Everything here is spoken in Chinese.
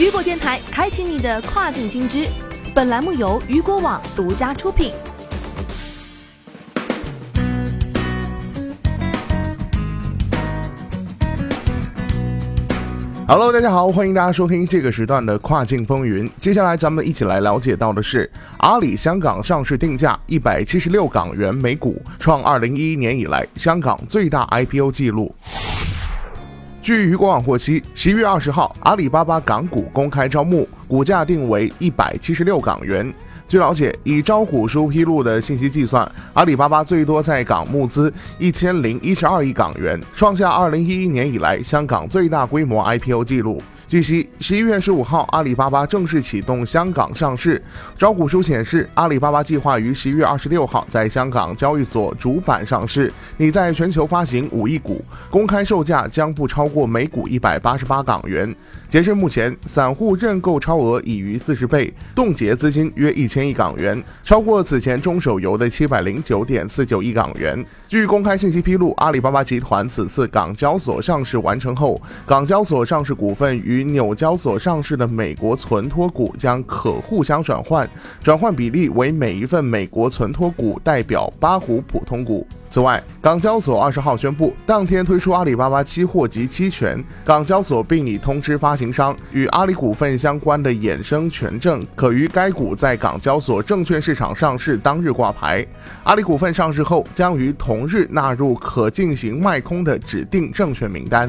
雨果电台开启你的跨境新知，本栏目由雨果网独家出品。Hello，大家好，欢迎大家收听这个时段的跨境风云。接下来咱们一起来了解到的是，阿里香港上市定价一百七十六港元每股，创二零一一年以来香港最大 IPO 记录。据余国网获悉，十一月二十号，阿里巴巴港股公开招募，股价定为一百七十六港元。据了解，以招股书披露的信息计算，阿里巴巴最多在港募资一千零一十二亿港元，创下二零一一年以来香港最大规模 IPO 记录。据悉，十一月十五号，阿里巴巴正式启动香港上市。招股书显示，阿里巴巴计划于十一月二十六号在香港交易所主板上市，拟在全球发行五亿股，公开售价将不超过每股一百八十八港元。截至目前，散户认购超额已逾四十倍，冻结资金约一千亿港元，超过此前中手游的七百零九点四九亿港元。据公开信息披露，阿里巴巴集团此次港交所上市完成后，港交所上市股份于纽交所上市的美国存托股将可互相转换，转换比例为每一份美国存托股代表八股普通股。此外，港交所二十号宣布，当天推出阿里巴巴期货及期权。港交所并已通知发行商，与阿里股份相关的衍生权证可于该股在港交所证券市场上市当日挂牌。阿里股份上市后，将于同日纳入可进行卖空的指定证券名单。